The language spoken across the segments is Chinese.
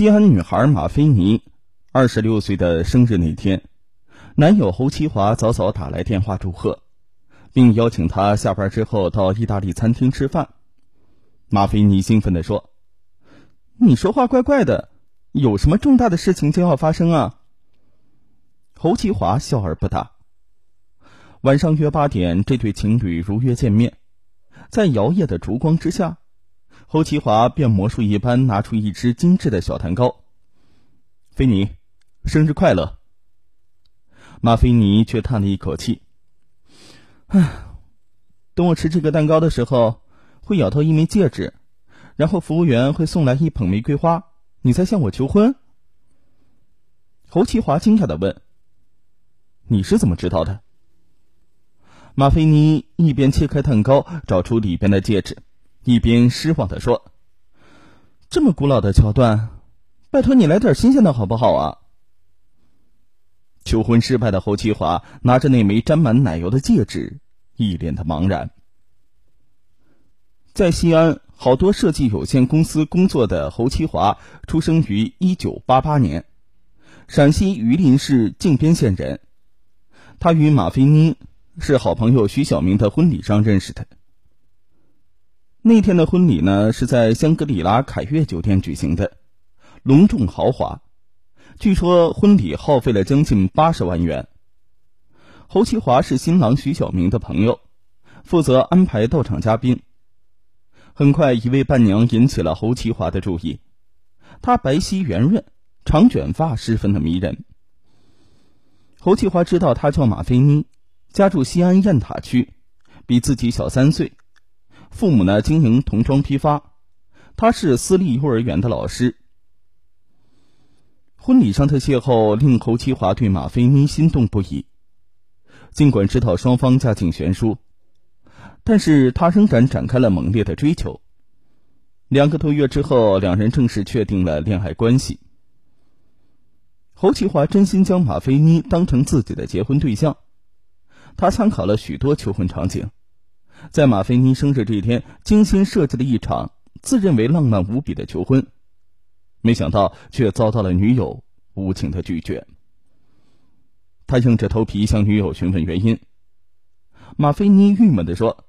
西安女孩马菲尼二十六岁的生日那天，男友侯其华早早打来电话祝贺，并邀请她下班之后到意大利餐厅吃饭。马菲尼兴奋地说：“你说话怪怪的，有什么重大的事情将要发生啊？”侯其华笑而不答。晚上约八点，这对情侣如约见面，在摇曳的烛光之下。侯其华变魔术一般拿出一只精致的小蛋糕。菲尼，生日快乐。马菲尼却叹了一口气：“唉，等我吃这个蛋糕的时候，会咬到一枚戒指，然后服务员会送来一捧玫瑰花，你再向我求婚。”侯其华惊讶的问：“你是怎么知道的？”马菲尼一边切开蛋糕，找出里边的戒指。一边失望的说：“这么古老的桥段，拜托你来点新鲜的好不好啊？”求婚失败的侯其华拿着那枚沾满奶油的戒指，一脸的茫然。在西安好多设计有限公司工作的侯其华，出生于一九八八年，陕西榆林市靖边县人。他与马菲妮是好朋友徐小明的婚礼上认识的。那天的婚礼呢，是在香格里拉凯悦酒店举行的，隆重豪华。据说婚礼耗费了将近八十万元。侯其华是新郎徐小明的朋友，负责安排到场嘉宾。很快，一位伴娘引起了侯其华的注意。她白皙圆润，长卷发十分的迷人。侯其华知道她叫马菲妮，家住西安雁塔区，比自己小三岁。父母呢经营童装批发，他是私立幼儿园的老师。婚礼上的邂逅令侯其华对马菲妮心动不已。尽管知道双方家境悬殊，但是他仍然展开了猛烈的追求。两个多月之后，两人正式确定了恋爱关系。侯其华真心将马菲妮当成自己的结婚对象，他参考了许多求婚场景。在马菲妮生日这一天，精心设计了一场自认为浪漫无比的求婚，没想到却遭到了女友无情的拒绝。他硬着头皮向女友询问原因。马菲妮郁闷的说：“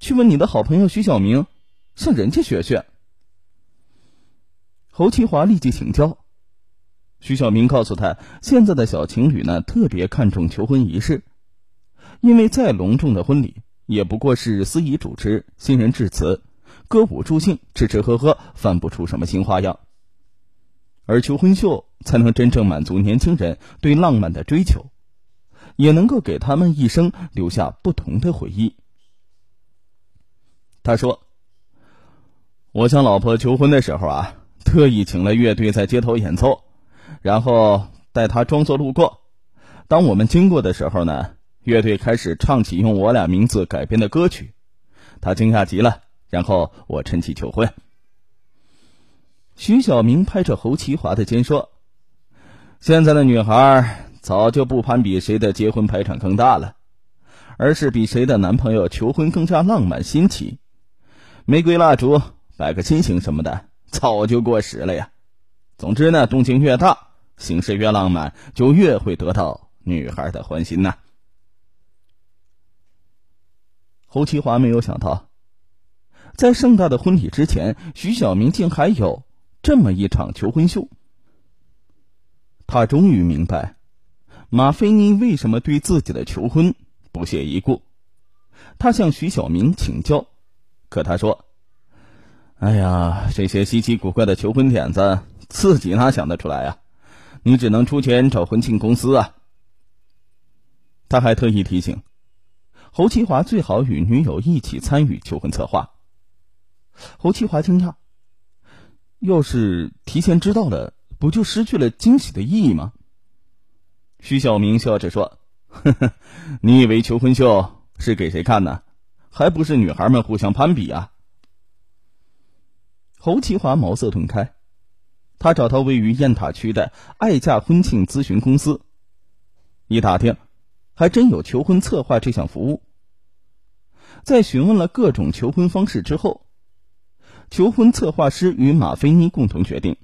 去问你的好朋友徐小明，向人家学学。”侯其华立即请教。徐小明告诉他，现在的小情侣呢，特别看重求婚仪式。因为再隆重的婚礼，也不过是司仪主持、新人致辞、歌舞助兴、吃吃喝喝，翻不出什么新花样。而求婚秀才能真正满足年轻人对浪漫的追求，也能够给他们一生留下不同的回忆。他说：“我向老婆求婚的时候啊，特意请了乐队在街头演奏，然后带她装作路过。当我们经过的时候呢。”乐队开始唱起用我俩名字改编的歌曲，他惊讶极了。然后我趁机求婚。徐小明拍着侯其华的肩说：“现在的女孩早就不攀比谁的结婚排场更大了，而是比谁的男朋友求婚更加浪漫新奇。玫瑰蜡烛、摆个心形什么的，早就过时了呀。总之呢，动静越大，形式越浪漫，就越会得到女孩的欢心呐。”侯其华没有想到，在盛大的婚礼之前，徐小明竟还有这么一场求婚秀。他终于明白，马菲妮为什么对自己的求婚不屑一顾。他向徐小明请教，可他说：“哎呀，这些稀奇古怪的求婚点子，自己哪想得出来呀？你只能出钱找婚庆公司啊。”他还特意提醒。侯其华最好与女友一起参与求婚策划。侯其华惊讶：“要是提前知道了，不就失去了惊喜的意义吗？”徐小明笑着说：“呵呵，你以为求婚秀是给谁看呢？还不是女孩们互相攀比啊！”侯其华茅塞顿开，他找到位于雁塔区的爱嫁婚庆咨询公司，一打听，还真有求婚策划这项服务。在询问了各种求婚方式之后，求婚策划师与马菲妮共同决定，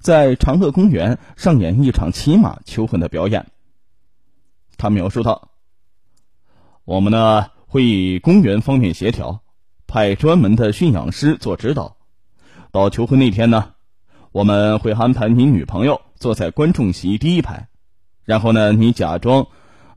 在长乐公园上演一场骑马求婚的表演。他描述道：“我们呢会以公园方面协调，派专门的驯养师做指导。到求婚那天呢，我们会安排你女朋友坐在观众席第一排，然后呢，你假装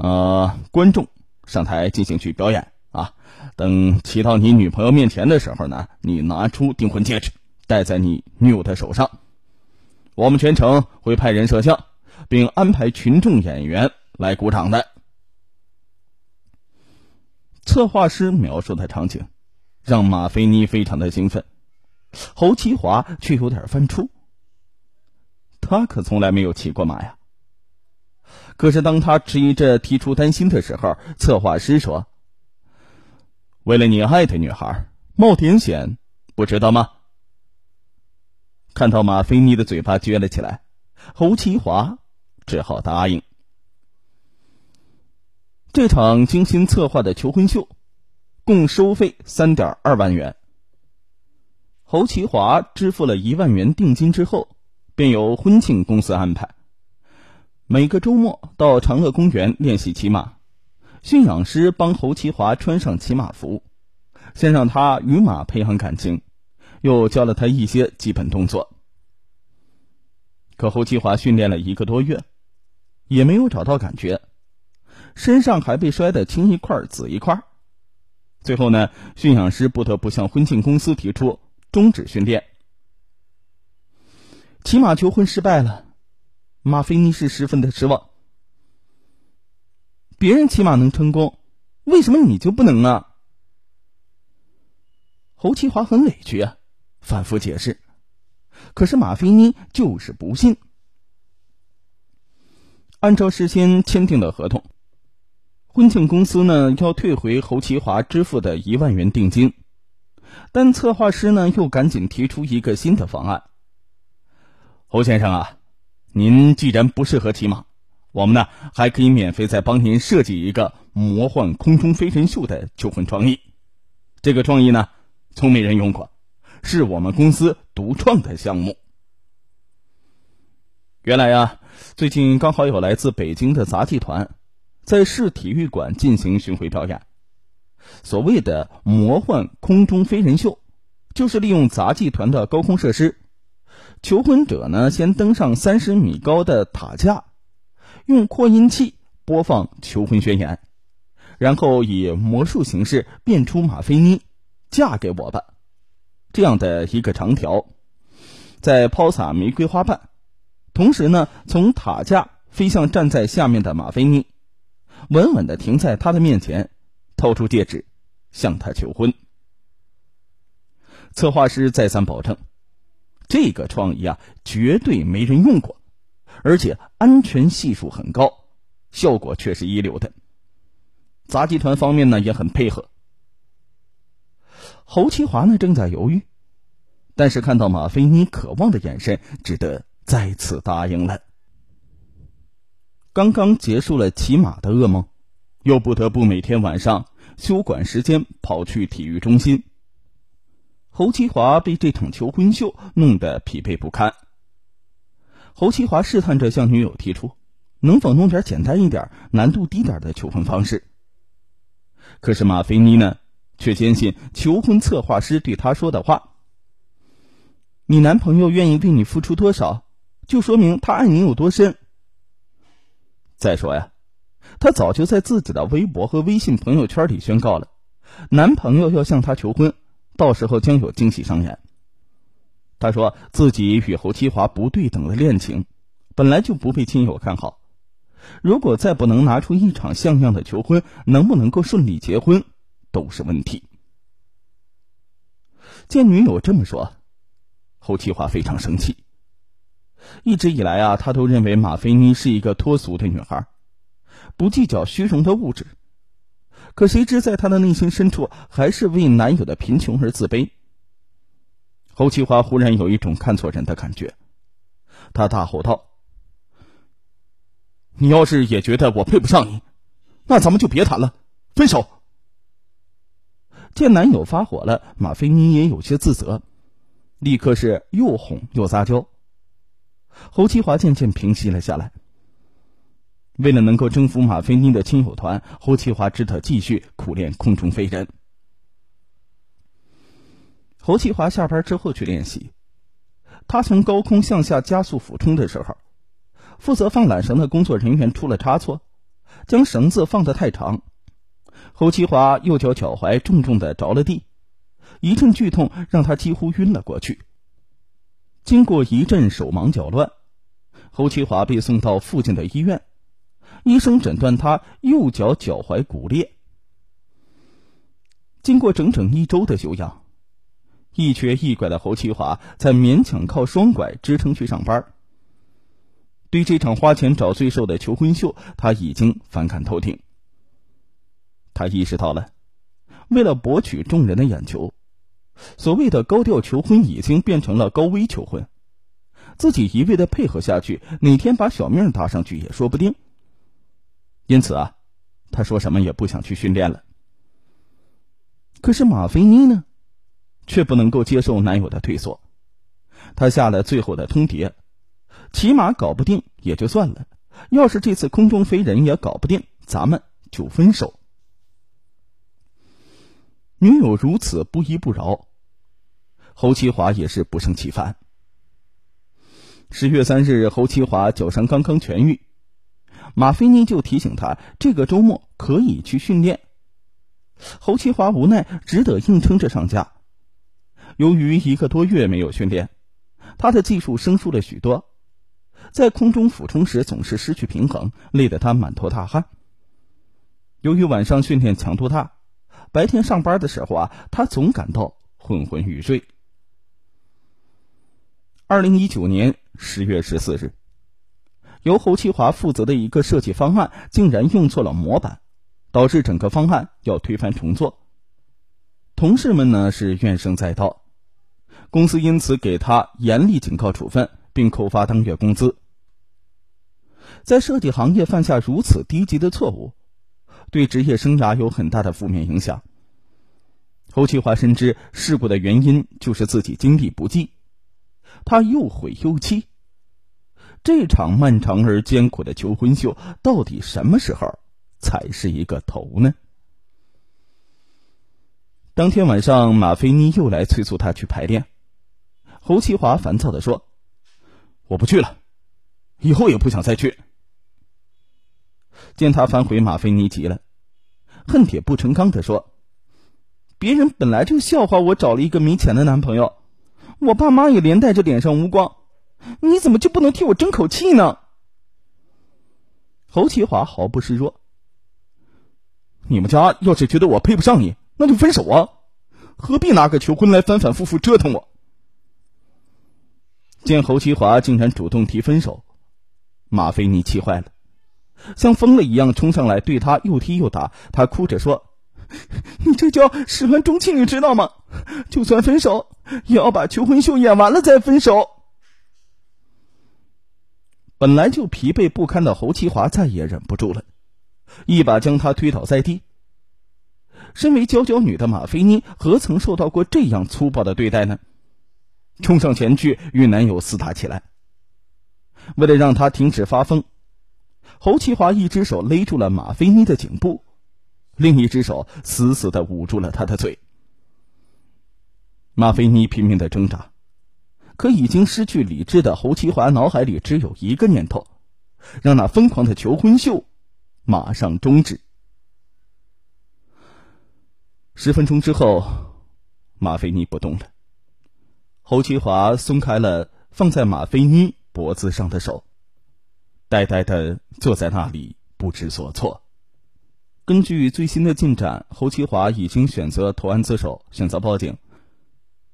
呃观众上台进行去表演。”啊，等骑到你女朋友面前的时候呢，你拿出订婚戒指，戴在你女友的手上。我们全程会派人摄像，并安排群众演员来鼓掌的。策划师描述的场景，让马菲妮非常的兴奋，侯其华却有点犯怵。他可从来没有骑过马呀。可是当他迟疑着提出担心的时候，策划师说。为了你爱的女孩，冒点险，不知道吗？看到马菲妮的嘴巴撅了起来，侯其华只好答应。这场精心策划的求婚秀，共收费三点二万元。侯其华支付了一万元定金之后，便由婚庆公司安排，每个周末到长乐公园练习骑马。驯养师帮侯其华穿上骑马服，先让他与马培养感情，又教了他一些基本动作。可侯其华训练了一个多月，也没有找到感觉，身上还被摔得青一块紫一块。最后呢，驯养师不得不向婚庆公司提出终止训练。骑马求婚失败了，马菲尼是十分的失望。别人骑马能成功，为什么你就不能啊？侯其华很委屈啊，反复解释，可是马菲妮就是不信。按照事先签订的合同，婚庆公司呢要退回侯其华支付的一万元定金，但策划师呢又赶紧提出一个新的方案。侯先生啊，您既然不适合骑马。我们呢还可以免费再帮您设计一个魔幻空中飞人秀的求婚创意，这个创意呢从没人用过，是我们公司独创的项目。原来呀，最近刚好有来自北京的杂技团，在市体育馆进行巡回表演。所谓的魔幻空中飞人秀，就是利用杂技团的高空设施，求婚者呢先登上三十米高的塔架。用扩音器播放求婚宣言，然后以魔术形式变出马菲妮，嫁给我吧，这样的一个长条，再抛洒玫瑰花瓣，同时呢，从塔架飞向站在下面的马菲妮，稳稳的停在他的面前，掏出戒指，向他求婚。策划师再三保证，这个创意啊，绝对没人用过。而且安全系数很高，效果却是一流的。杂技团方面呢也很配合。侯其华呢正在犹豫，但是看到马菲妮渴望的眼神，只得再次答应了。刚刚结束了骑马的噩梦，又不得不每天晚上休管时间跑去体育中心。侯其华被这场求婚秀弄得疲惫不堪。侯其华试探着向女友提出，能否弄点简单一点、难度低点的求婚方式。可是马菲妮呢，却坚信求婚策划师对他说的话：“你男朋友愿意为你付出多少，就说明他爱你有多深。”再说呀，她早就在自己的微博和微信朋友圈里宣告了，男朋友要向她求婚，到时候将有惊喜上演。他说自己与侯七华不对等的恋情，本来就不被亲友看好。如果再不能拿出一场像样的求婚，能不能够顺利结婚，都是问题。见女友这么说，侯七华非常生气。一直以来啊，他都认为马菲妮是一个脱俗的女孩，不计较虚荣的物质。可谁知在他的内心深处，还是为男友的贫穷而自卑。侯其华忽然有一种看错人的感觉，他大吼道：“你要是也觉得我配不上你，那咱们就别谈了，分手。”见男友发火了，马菲妮也有些自责，立刻是又哄又撒娇。侯其华渐渐平息了下来。为了能够征服马菲尼的亲友团，侯其华只得继续苦练空中飞人。侯其华下班之后去练习，他从高空向下加速俯冲的时候，负责放缆绳的工作人员出了差错，将绳子放得太长，侯其华右脚脚踝重重的着了地，一阵剧痛让他几乎晕了过去。经过一阵手忙脚乱，侯其华被送到附近的医院。医生诊断他右脚脚踝骨裂。经过整整一周的休养，一瘸一拐的侯其华才勉强靠双拐支撑去上班。对这场花钱找罪受的求婚秀，他已经反感透顶。他意识到了，为了博取众人的眼球，所谓的高调求婚已经变成了高危求婚。自己一味的配合下去，哪天把小命搭上去也说不定。因此啊，他说什么也不想去训练了。可是马菲妮呢，却不能够接受男友的退缩，他下了最后的通牒：起码搞不定也就算了，要是这次空中飞人也搞不定，咱们就分手。女友如此不依不饶，侯其华也是不胜其烦。十月三日，侯其华脚伤刚刚痊愈。马菲妮就提醒他，这个周末可以去训练。侯其华无奈，只得硬撑着上架。由于一个多月没有训练，他的技术生疏了许多，在空中俯冲时总是失去平衡，累得他满头大汗。由于晚上训练强度大，白天上班的时候啊，他总感到昏昏欲睡。二零一九年十月十四日。由侯其华负责的一个设计方案竟然用错了模板，导致整个方案要推翻重做。同事们呢是怨声载道，公司因此给他严厉警告处分，并扣发当月工资。在设计行业犯下如此低级的错误，对职业生涯有很大的负面影响。侯其华深知事故的原因就是自己精力不济，他又悔又气。这场漫长而艰苦的求婚秀，到底什么时候才是一个头呢？当天晚上，马菲妮又来催促他去排练。侯其华烦躁的说：“我不去了，以后也不想再去。”见他反悔，马菲妮急了，恨铁不成钢的说：“别人本来就笑话我找了一个没钱的男朋友，我爸妈也连带着脸上无光。”你怎么就不能替我争口气呢？侯其华毫不示弱。你们家要是觉得我配不上你，那就分手啊！何必拿个求婚来反反复复折腾我？见侯其华竟然主动提分手，马菲尼气坏了，像疯了一样冲上来对他又踢又打。他哭着说：“你这叫始乱终弃，你知道吗？就算分手，也要把求婚秀演完了再分手。”本来就疲惫不堪的侯其华再也忍不住了，一把将他推倒在地。身为娇娇女的马菲妮，何曾受到过这样粗暴的对待呢？冲上前去与男友厮打起来。为了让他停止发疯，侯其华一只手勒住了马菲妮的颈部，另一只手死死的捂住了她的嘴。马菲妮拼命的挣扎。可已经失去理智的侯其华脑海里只有一个念头：让那疯狂的求婚秀马上终止。十分钟之后，马菲妮不动了。侯其华松开了放在马菲妮脖子上的手，呆呆的坐在那里不知所措。根据最新的进展，侯其华已经选择投案自首，选择报警。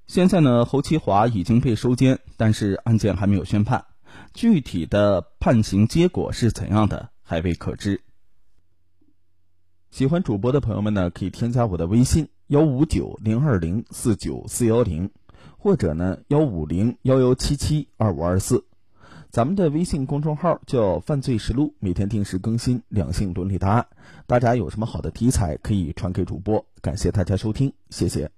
现在呢，侯其华已经被收监，但是案件还没有宣判，具体的判刑结果是怎样的还未可知。喜欢主播的朋友们呢，可以添加我的微信幺五九零二零四九四幺零，或者呢幺五零幺幺七七二五二四，咱们的微信公众号叫“犯罪实录”，每天定时更新两性伦理大案。大家有什么好的题材可以传给主播，感谢大家收听，谢谢。